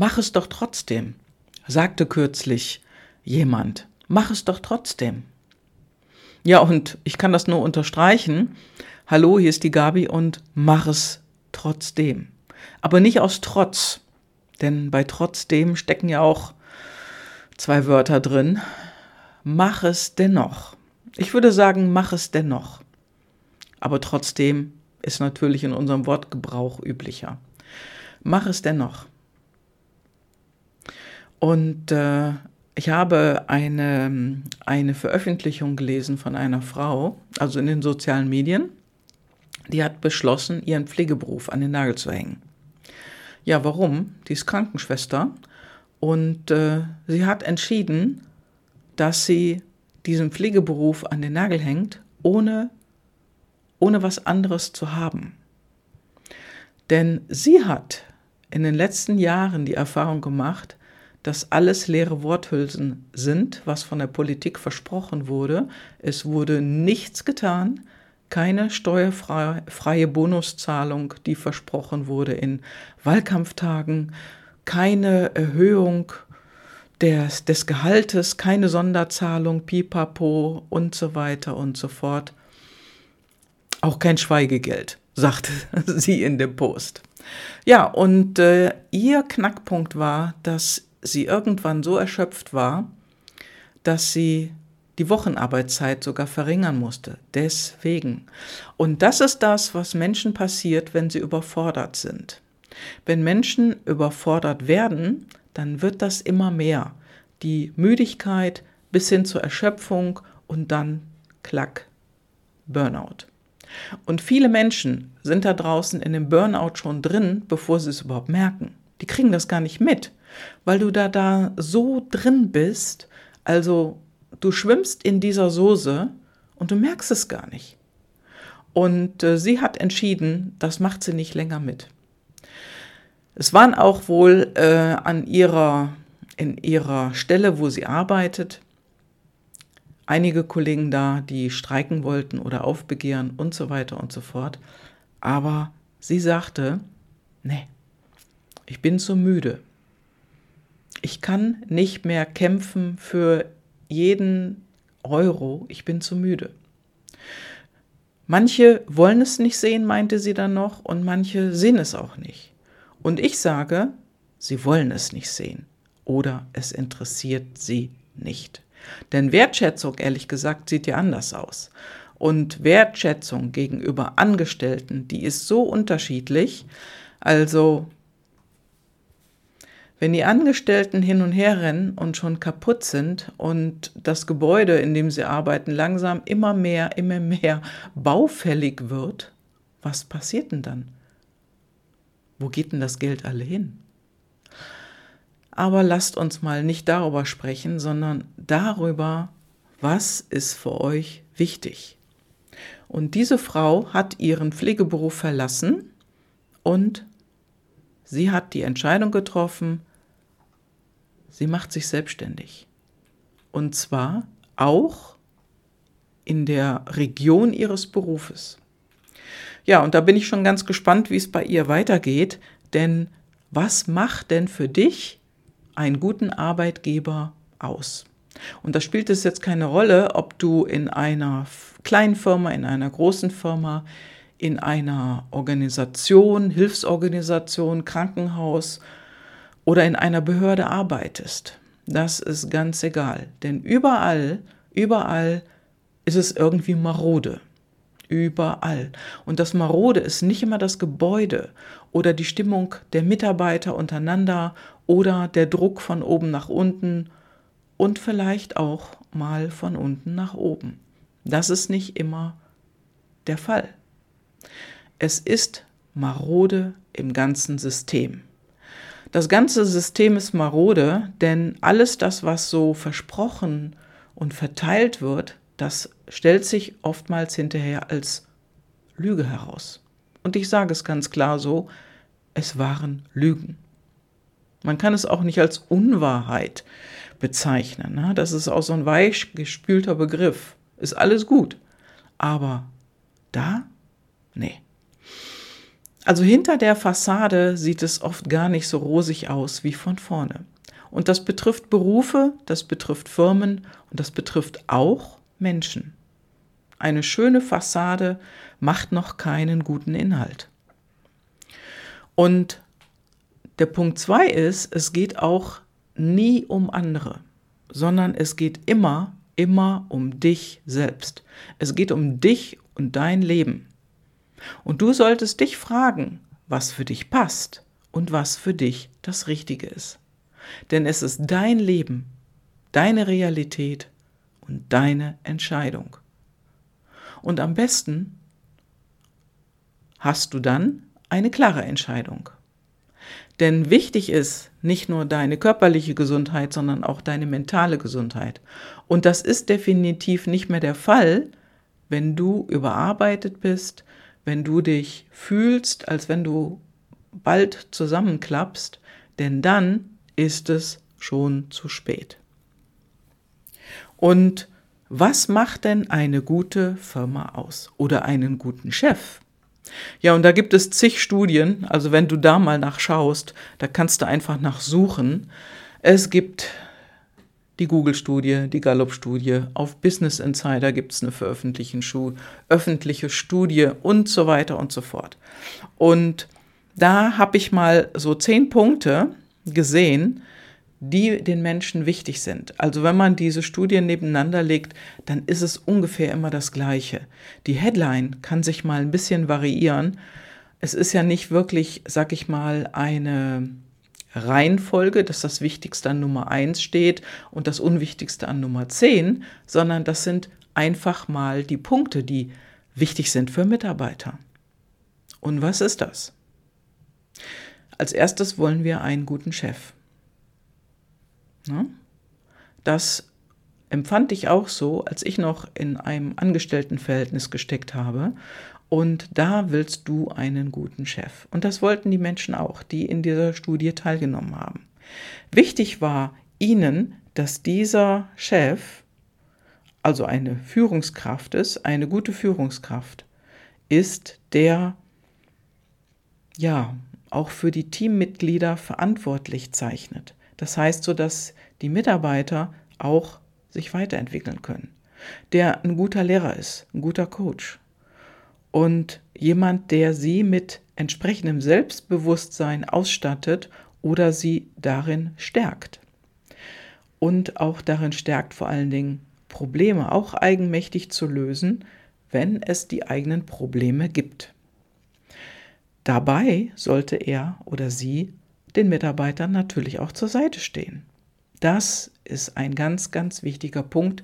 Mach es doch trotzdem, sagte kürzlich jemand. Mach es doch trotzdem. Ja, und ich kann das nur unterstreichen. Hallo, hier ist die Gabi und mach es trotzdem. Aber nicht aus Trotz, denn bei trotzdem stecken ja auch zwei Wörter drin. Mach es dennoch. Ich würde sagen, mach es dennoch. Aber trotzdem ist natürlich in unserem Wortgebrauch üblicher. Mach es dennoch. Und äh, ich habe eine, eine Veröffentlichung gelesen von einer Frau, also in den sozialen Medien, die hat beschlossen, ihren Pflegeberuf an den Nagel zu hängen. Ja, warum? Die ist Krankenschwester und äh, sie hat entschieden, dass sie diesen Pflegeberuf an den Nagel hängt, ohne, ohne was anderes zu haben. Denn sie hat in den letzten Jahren die Erfahrung gemacht, dass alles leere Worthülsen sind, was von der Politik versprochen wurde. Es wurde nichts getan, keine steuerfreie Bonuszahlung, die versprochen wurde in Wahlkampftagen, keine Erhöhung des, des Gehaltes, keine Sonderzahlung, pipapo und so weiter und so fort. Auch kein Schweigegeld, sagte sie in dem Post. Ja, und äh, ihr Knackpunkt war, dass sie irgendwann so erschöpft war, dass sie die Wochenarbeitszeit sogar verringern musste. Deswegen. Und das ist das, was Menschen passiert, wenn sie überfordert sind. Wenn Menschen überfordert werden, dann wird das immer mehr. Die Müdigkeit bis hin zur Erschöpfung und dann klack, Burnout. Und viele Menschen sind da draußen in dem Burnout schon drin, bevor sie es überhaupt merken. Die kriegen das gar nicht mit, weil du da da so drin bist, also du schwimmst in dieser Soße und du merkst es gar nicht. Und äh, sie hat entschieden, das macht sie nicht länger mit. Es waren auch wohl äh, an ihrer, in ihrer Stelle, wo sie arbeitet, einige Kollegen da, die streiken wollten oder aufbegehren und so weiter und so fort. Aber sie sagte, nee, ich bin so müde. Ich kann nicht mehr kämpfen für jeden Euro, ich bin zu müde. Manche wollen es nicht sehen, meinte sie dann noch, und manche sehen es auch nicht. Und ich sage, sie wollen es nicht sehen oder es interessiert sie nicht. Denn Wertschätzung, ehrlich gesagt, sieht ja anders aus. Und Wertschätzung gegenüber Angestellten, die ist so unterschiedlich. Also wenn die Angestellten hin und her rennen und schon kaputt sind und das Gebäude, in dem sie arbeiten, langsam immer mehr, immer mehr baufällig wird, was passiert denn dann? Wo geht denn das Geld alle hin? Aber lasst uns mal nicht darüber sprechen, sondern darüber, was ist für euch wichtig. Und diese Frau hat ihren Pflegeberuf verlassen und sie hat die Entscheidung getroffen, Sie macht sich selbstständig. Und zwar auch in der Region ihres Berufes. Ja, und da bin ich schon ganz gespannt, wie es bei ihr weitergeht, denn was macht denn für dich einen guten Arbeitgeber aus? Und da spielt es jetzt keine Rolle, ob du in einer kleinen Firma, in einer großen Firma, in einer Organisation, Hilfsorganisation, Krankenhaus oder in einer Behörde arbeitest, das ist ganz egal. Denn überall, überall ist es irgendwie marode. Überall. Und das Marode ist nicht immer das Gebäude oder die Stimmung der Mitarbeiter untereinander oder der Druck von oben nach unten und vielleicht auch mal von unten nach oben. Das ist nicht immer der Fall. Es ist marode im ganzen System. Das ganze System ist marode, denn alles das, was so versprochen und verteilt wird, das stellt sich oftmals hinterher als Lüge heraus. Und ich sage es ganz klar so, es waren Lügen. Man kann es auch nicht als Unwahrheit bezeichnen. Ne? Das ist auch so ein weich gespülter Begriff. Ist alles gut. Aber da? Nee. Also hinter der Fassade sieht es oft gar nicht so rosig aus wie von vorne. Und das betrifft Berufe, das betrifft Firmen und das betrifft auch Menschen. Eine schöne Fassade macht noch keinen guten Inhalt. Und der Punkt zwei ist, es geht auch nie um andere, sondern es geht immer, immer um dich selbst. Es geht um dich und dein Leben. Und du solltest dich fragen, was für dich passt und was für dich das Richtige ist. Denn es ist dein Leben, deine Realität und deine Entscheidung. Und am besten hast du dann eine klare Entscheidung. Denn wichtig ist nicht nur deine körperliche Gesundheit, sondern auch deine mentale Gesundheit. Und das ist definitiv nicht mehr der Fall, wenn du überarbeitet bist, wenn du dich fühlst, als wenn du bald zusammenklappst, denn dann ist es schon zu spät. Und was macht denn eine gute Firma aus oder einen guten Chef? Ja, und da gibt es zig Studien, also wenn du da mal nachschaust, da kannst du einfach nachsuchen. Es gibt die Google-Studie, die Gallup-Studie, auf Business Insider gibt es eine öffentliche Studie und so weiter und so fort. Und da habe ich mal so zehn Punkte gesehen, die den Menschen wichtig sind. Also wenn man diese Studien nebeneinander legt, dann ist es ungefähr immer das Gleiche. Die Headline kann sich mal ein bisschen variieren. Es ist ja nicht wirklich, sag ich mal, eine Reihenfolge, dass das Wichtigste an Nummer 1 steht und das Unwichtigste an Nummer 10, sondern das sind einfach mal die Punkte, die wichtig sind für Mitarbeiter. Und was ist das? Als erstes wollen wir einen guten Chef. Das empfand ich auch so, als ich noch in einem Angestelltenverhältnis gesteckt habe. Und da willst du einen guten Chef. Und das wollten die Menschen auch, die in dieser Studie teilgenommen haben. Wichtig war ihnen, dass dieser Chef, also eine Führungskraft ist, eine gute Führungskraft ist, der ja auch für die Teammitglieder verantwortlich zeichnet. Das heißt so, dass die Mitarbeiter auch sich weiterentwickeln können. Der ein guter Lehrer ist, ein guter Coach und jemand, der sie mit entsprechendem Selbstbewusstsein ausstattet oder sie darin stärkt. Und auch darin stärkt vor allen Dingen Probleme auch eigenmächtig zu lösen, wenn es die eigenen Probleme gibt. Dabei sollte er oder sie den Mitarbeitern natürlich auch zur Seite stehen. Das ist ein ganz, ganz wichtiger Punkt,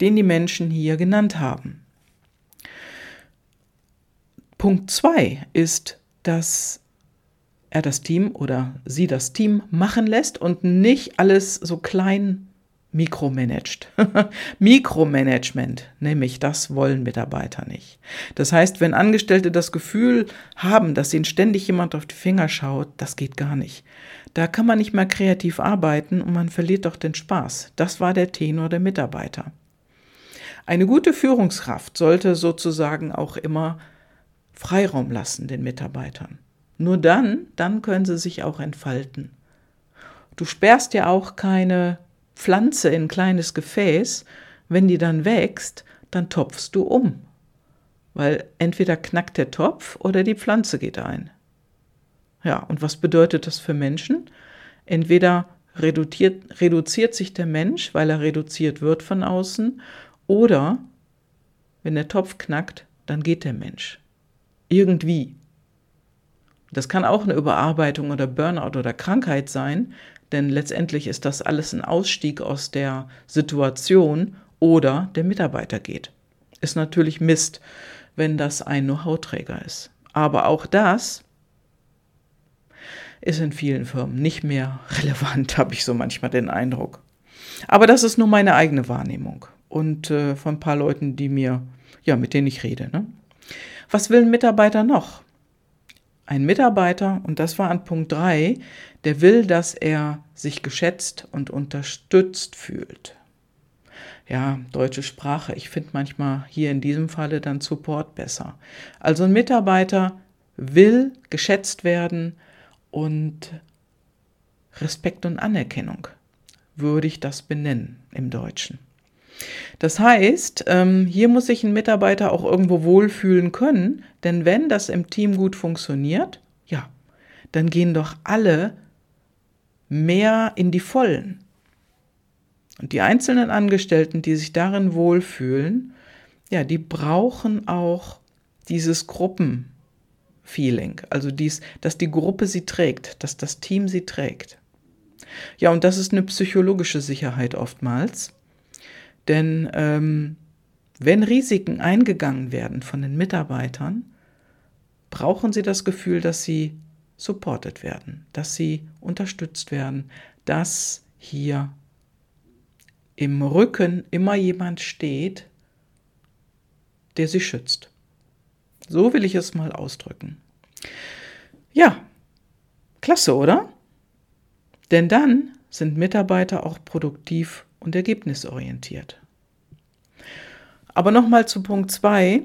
den die Menschen hier genannt haben. Punkt 2 ist, dass er das Team oder sie das Team machen lässt und nicht alles so klein mikromanagt. Mikromanagement, nämlich das wollen Mitarbeiter nicht. Das heißt, wenn Angestellte das Gefühl haben, dass ihnen ständig jemand auf die Finger schaut, das geht gar nicht. Da kann man nicht mehr kreativ arbeiten und man verliert doch den Spaß. Das war der Tenor der Mitarbeiter. Eine gute Führungskraft sollte sozusagen auch immer Freiraum lassen den Mitarbeitern. Nur dann, dann können sie sich auch entfalten. Du sperrst ja auch keine Pflanze in ein kleines Gefäß, wenn die dann wächst, dann topfst du um. Weil entweder knackt der Topf oder die Pflanze geht ein. Ja, und was bedeutet das für Menschen? Entweder reduziert, reduziert sich der Mensch, weil er reduziert wird von außen, oder wenn der Topf knackt, dann geht der Mensch. Irgendwie. Das kann auch eine Überarbeitung oder Burnout oder Krankheit sein, denn letztendlich ist das alles ein Ausstieg aus der Situation oder der Mitarbeiter geht. Ist natürlich Mist, wenn das ein Know-how-Träger ist. Aber auch das ist in vielen Firmen nicht mehr relevant, habe ich so manchmal den Eindruck. Aber das ist nur meine eigene Wahrnehmung und äh, von ein paar Leuten, die mir, ja, mit denen ich rede. Ne? Was will ein Mitarbeiter noch? Ein Mitarbeiter, und das war an Punkt 3, der will, dass er sich geschätzt und unterstützt fühlt. Ja, deutsche Sprache. Ich finde manchmal hier in diesem Falle dann Support besser. Also ein Mitarbeiter will geschätzt werden und Respekt und Anerkennung würde ich das benennen im Deutschen. Das heißt, ähm, hier muss sich ein Mitarbeiter auch irgendwo wohlfühlen können, denn wenn das im Team gut funktioniert, ja, dann gehen doch alle mehr in die Vollen. Und die einzelnen Angestellten, die sich darin wohlfühlen, ja, die brauchen auch dieses Gruppenfeeling, also dies, dass die Gruppe sie trägt, dass das Team sie trägt. Ja, und das ist eine psychologische Sicherheit oftmals. Denn ähm, wenn Risiken eingegangen werden von den Mitarbeitern, brauchen sie das Gefühl, dass sie supported werden, dass sie unterstützt werden, dass hier im Rücken immer jemand steht, der sie schützt. So will ich es mal ausdrücken. Ja, klasse, oder? Denn dann sind Mitarbeiter auch produktiv und ergebnisorientiert. Aber nochmal zu Punkt 2,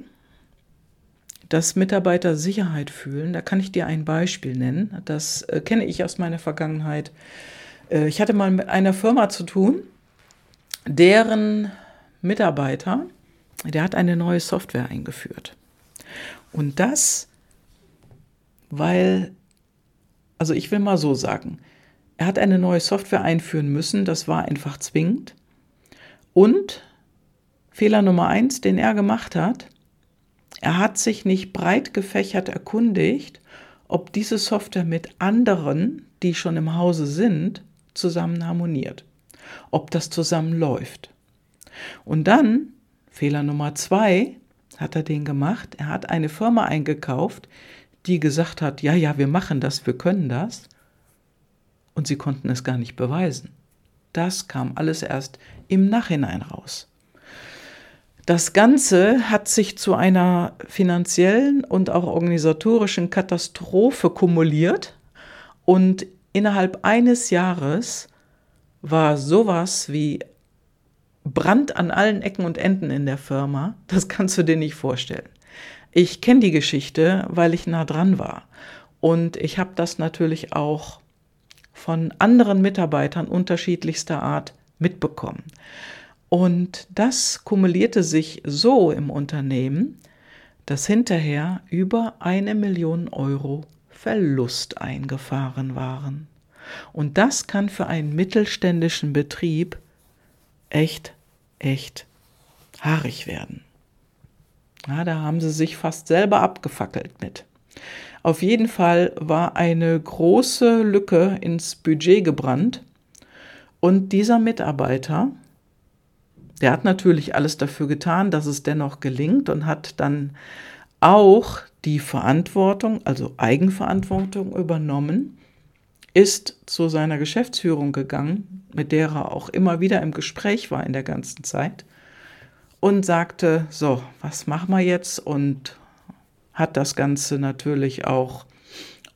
dass Mitarbeiter Sicherheit fühlen. Da kann ich dir ein Beispiel nennen. Das äh, kenne ich aus meiner Vergangenheit. Äh, ich hatte mal mit einer Firma zu tun, deren Mitarbeiter, der hat eine neue Software eingeführt. Und das, weil, also ich will mal so sagen, er hat eine neue Software einführen müssen, das war einfach zwingend. Und Fehler Nummer eins, den er gemacht hat, er hat sich nicht breit gefächert erkundigt, ob diese Software mit anderen, die schon im Hause sind, zusammen harmoniert, ob das zusammen läuft. Und dann, Fehler Nummer zwei, hat er den gemacht, er hat eine Firma eingekauft, die gesagt hat, ja, ja, wir machen das, wir können das und sie konnten es gar nicht beweisen. Das kam alles erst im Nachhinein raus. Das Ganze hat sich zu einer finanziellen und auch organisatorischen Katastrophe kumuliert und innerhalb eines Jahres war sowas wie Brand an allen Ecken und Enden in der Firma, das kannst du dir nicht vorstellen. Ich kenne die Geschichte, weil ich nah dran war. Und ich habe das natürlich auch von anderen Mitarbeitern unterschiedlichster Art mitbekommen. Und das kumulierte sich so im Unternehmen, dass hinterher über eine Million Euro Verlust eingefahren waren. Und das kann für einen mittelständischen Betrieb echt, echt haarig werden. Ja, da haben sie sich fast selber abgefackelt mit. Auf jeden Fall war eine große Lücke ins Budget gebrannt. Und dieser Mitarbeiter, der hat natürlich alles dafür getan, dass es dennoch gelingt und hat dann auch die Verantwortung, also Eigenverantwortung übernommen, ist zu seiner Geschäftsführung gegangen, mit der er auch immer wieder im Gespräch war in der ganzen Zeit und sagte, so, was machen wir jetzt? Und hat das Ganze natürlich auch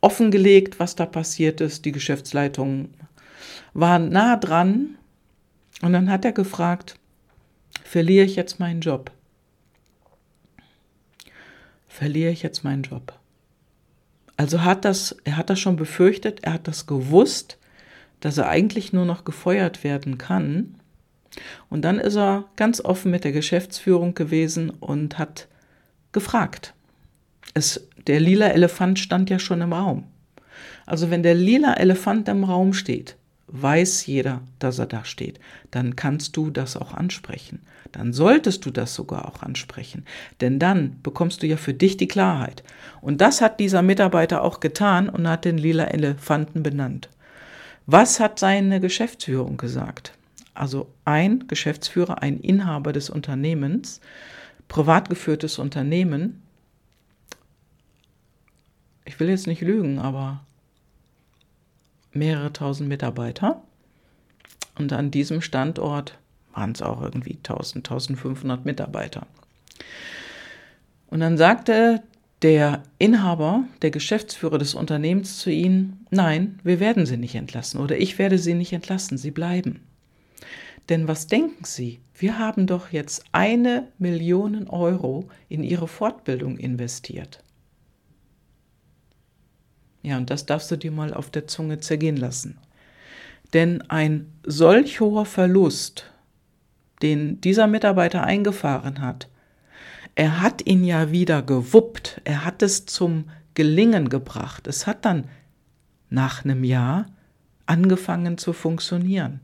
offengelegt, was da passiert ist. Die Geschäftsleitung war nah dran und dann hat er gefragt, verliere ich jetzt meinen Job? Verliere ich jetzt meinen Job? Also hat das, er hat das schon befürchtet, er hat das gewusst, dass er eigentlich nur noch gefeuert werden kann. Und dann ist er ganz offen mit der Geschäftsführung gewesen und hat gefragt, es, der lila Elefant stand ja schon im Raum. Also wenn der lila Elefant im Raum steht, weiß jeder, dass er da steht. Dann kannst du das auch ansprechen. Dann solltest du das sogar auch ansprechen. Denn dann bekommst du ja für dich die Klarheit. Und das hat dieser Mitarbeiter auch getan und hat den lila Elefanten benannt. Was hat seine Geschäftsführung gesagt? Also ein Geschäftsführer, ein Inhaber des Unternehmens, privat geführtes Unternehmen, ich will jetzt nicht lügen, aber mehrere tausend Mitarbeiter. Und an diesem Standort waren es auch irgendwie 1000, 1500 Mitarbeiter. Und dann sagte der Inhaber, der Geschäftsführer des Unternehmens zu ihnen, nein, wir werden sie nicht entlassen oder ich werde sie nicht entlassen, sie bleiben. Denn was denken Sie? Wir haben doch jetzt eine Million Euro in Ihre Fortbildung investiert. Ja, und das darfst du dir mal auf der Zunge zergehen lassen. Denn ein solch hoher Verlust, den dieser Mitarbeiter eingefahren hat, er hat ihn ja wieder gewuppt, er hat es zum Gelingen gebracht. Es hat dann nach einem Jahr angefangen zu funktionieren.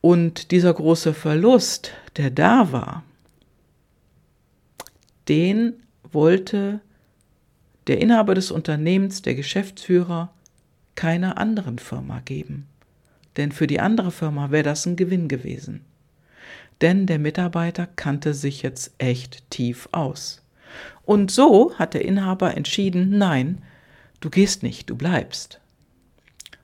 Und dieser große Verlust, der da war, den wollte der Inhaber des Unternehmens, der Geschäftsführer, keiner anderen Firma geben. Denn für die andere Firma wäre das ein Gewinn gewesen. Denn der Mitarbeiter kannte sich jetzt echt tief aus. Und so hat der Inhaber entschieden, nein, du gehst nicht, du bleibst.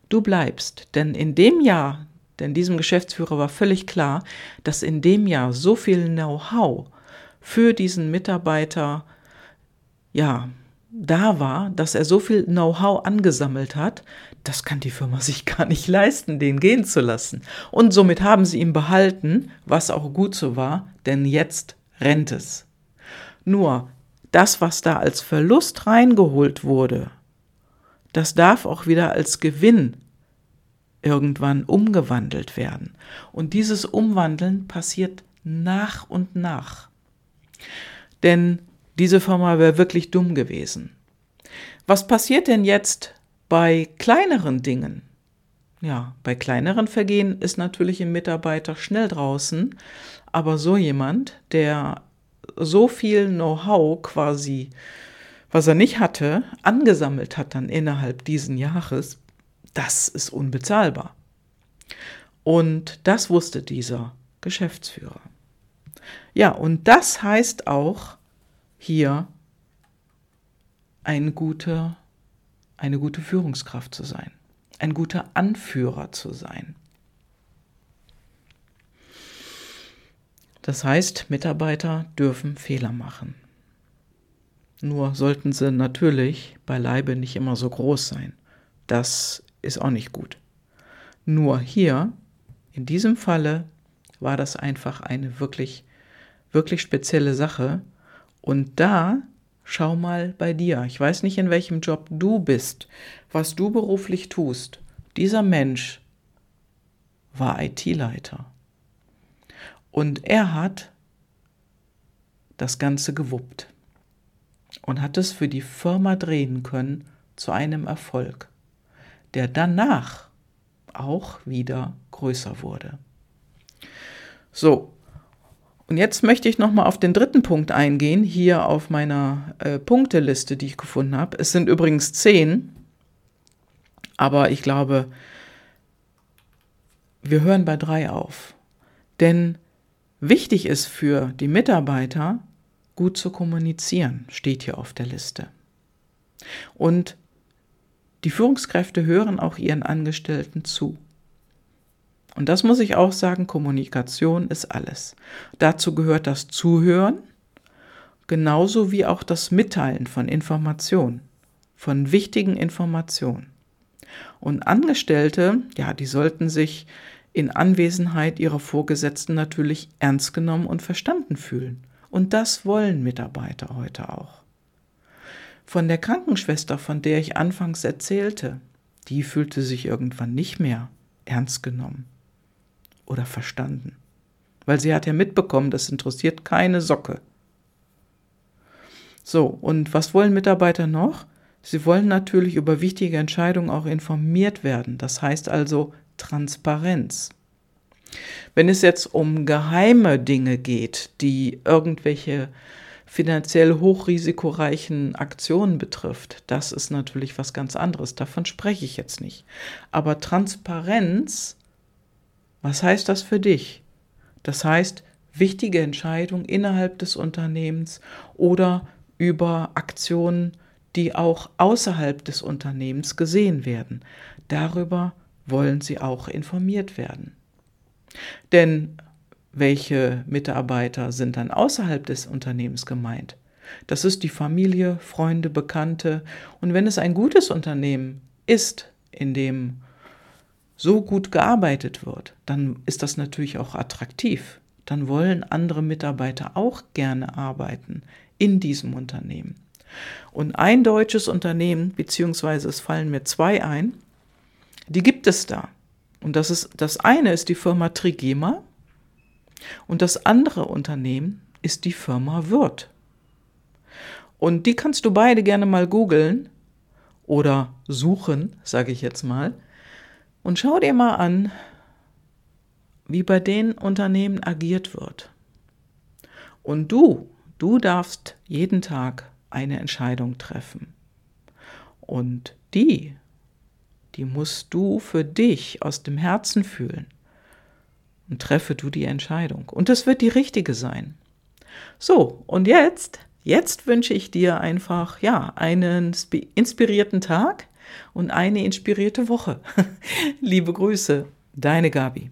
Du bleibst, denn in dem Jahr, denn diesem Geschäftsführer war völlig klar, dass in dem Jahr so viel Know-how für diesen Mitarbeiter, ja, da war, dass er so viel Know-how angesammelt hat, das kann die Firma sich gar nicht leisten, den gehen zu lassen. Und somit haben sie ihn behalten, was auch gut so war, denn jetzt rennt es. Nur das, was da als Verlust reingeholt wurde, das darf auch wieder als Gewinn irgendwann umgewandelt werden. Und dieses Umwandeln passiert nach und nach. Denn diese Firma wäre wirklich dumm gewesen. Was passiert denn jetzt bei kleineren Dingen? Ja, bei kleineren Vergehen ist natürlich ein Mitarbeiter schnell draußen, aber so jemand, der so viel Know-how quasi, was er nicht hatte, angesammelt hat dann innerhalb diesen Jahres, das ist unbezahlbar. Und das wusste dieser Geschäftsführer. Ja, und das heißt auch hier ein guter, eine gute Führungskraft zu sein, ein guter Anführer zu sein. Das heißt, Mitarbeiter dürfen Fehler machen. Nur sollten sie natürlich beileibe nicht immer so groß sein. Das ist auch nicht gut. Nur hier, in diesem Falle, war das einfach eine wirklich, wirklich spezielle Sache. Und da schau mal bei dir. Ich weiß nicht, in welchem Job du bist, was du beruflich tust. Dieser Mensch war IT-Leiter. Und er hat das Ganze gewuppt und hat es für die Firma drehen können zu einem Erfolg, der danach auch wieder größer wurde. So, und jetzt möchte ich nochmal auf den dritten Punkt eingehen, hier auf meiner äh, Punkteliste, die ich gefunden habe. Es sind übrigens zehn, aber ich glaube, wir hören bei drei auf. Denn Wichtig ist für die Mitarbeiter, gut zu kommunizieren, steht hier auf der Liste. Und die Führungskräfte hören auch ihren Angestellten zu. Und das muss ich auch sagen, Kommunikation ist alles. Dazu gehört das Zuhören, genauso wie auch das Mitteilen von Informationen, von wichtigen Informationen. Und Angestellte, ja, die sollten sich in Anwesenheit ihrer Vorgesetzten natürlich ernst genommen und verstanden fühlen. Und das wollen Mitarbeiter heute auch. Von der Krankenschwester, von der ich anfangs erzählte, die fühlte sich irgendwann nicht mehr ernst genommen oder verstanden, weil sie hat ja mitbekommen, das interessiert keine Socke. So, und was wollen Mitarbeiter noch? Sie wollen natürlich über wichtige Entscheidungen auch informiert werden. Das heißt also Transparenz. Wenn es jetzt um geheime Dinge geht, die irgendwelche finanziell hochrisikoreichen Aktionen betrifft, das ist natürlich was ganz anderes. Davon spreche ich jetzt nicht. Aber Transparenz, was heißt das für dich? Das heißt, wichtige Entscheidungen innerhalb des Unternehmens oder über Aktionen, die auch außerhalb des Unternehmens gesehen werden. Darüber wollen sie auch informiert werden. Denn welche Mitarbeiter sind dann außerhalb des Unternehmens gemeint? Das ist die Familie, Freunde, Bekannte. Und wenn es ein gutes Unternehmen ist, in dem so gut gearbeitet wird, dann ist das natürlich auch attraktiv. Dann wollen andere Mitarbeiter auch gerne arbeiten in diesem Unternehmen. Und ein deutsches Unternehmen, beziehungsweise es fallen mir zwei ein, die gibt es da. Und das ist, das eine ist die Firma Trigema und das andere Unternehmen ist die Firma Wirth. Und die kannst du beide gerne mal googeln oder suchen, sage ich jetzt mal. Und schau dir mal an, wie bei den Unternehmen agiert wird. Und du, du darfst jeden Tag eine Entscheidung treffen. Und die, die musst du für dich aus dem Herzen fühlen. Und treffe du die Entscheidung. Und das wird die richtige sein. So, und jetzt, jetzt wünsche ich dir einfach, ja, einen inspirierten Tag und eine inspirierte Woche. Liebe Grüße, deine Gabi.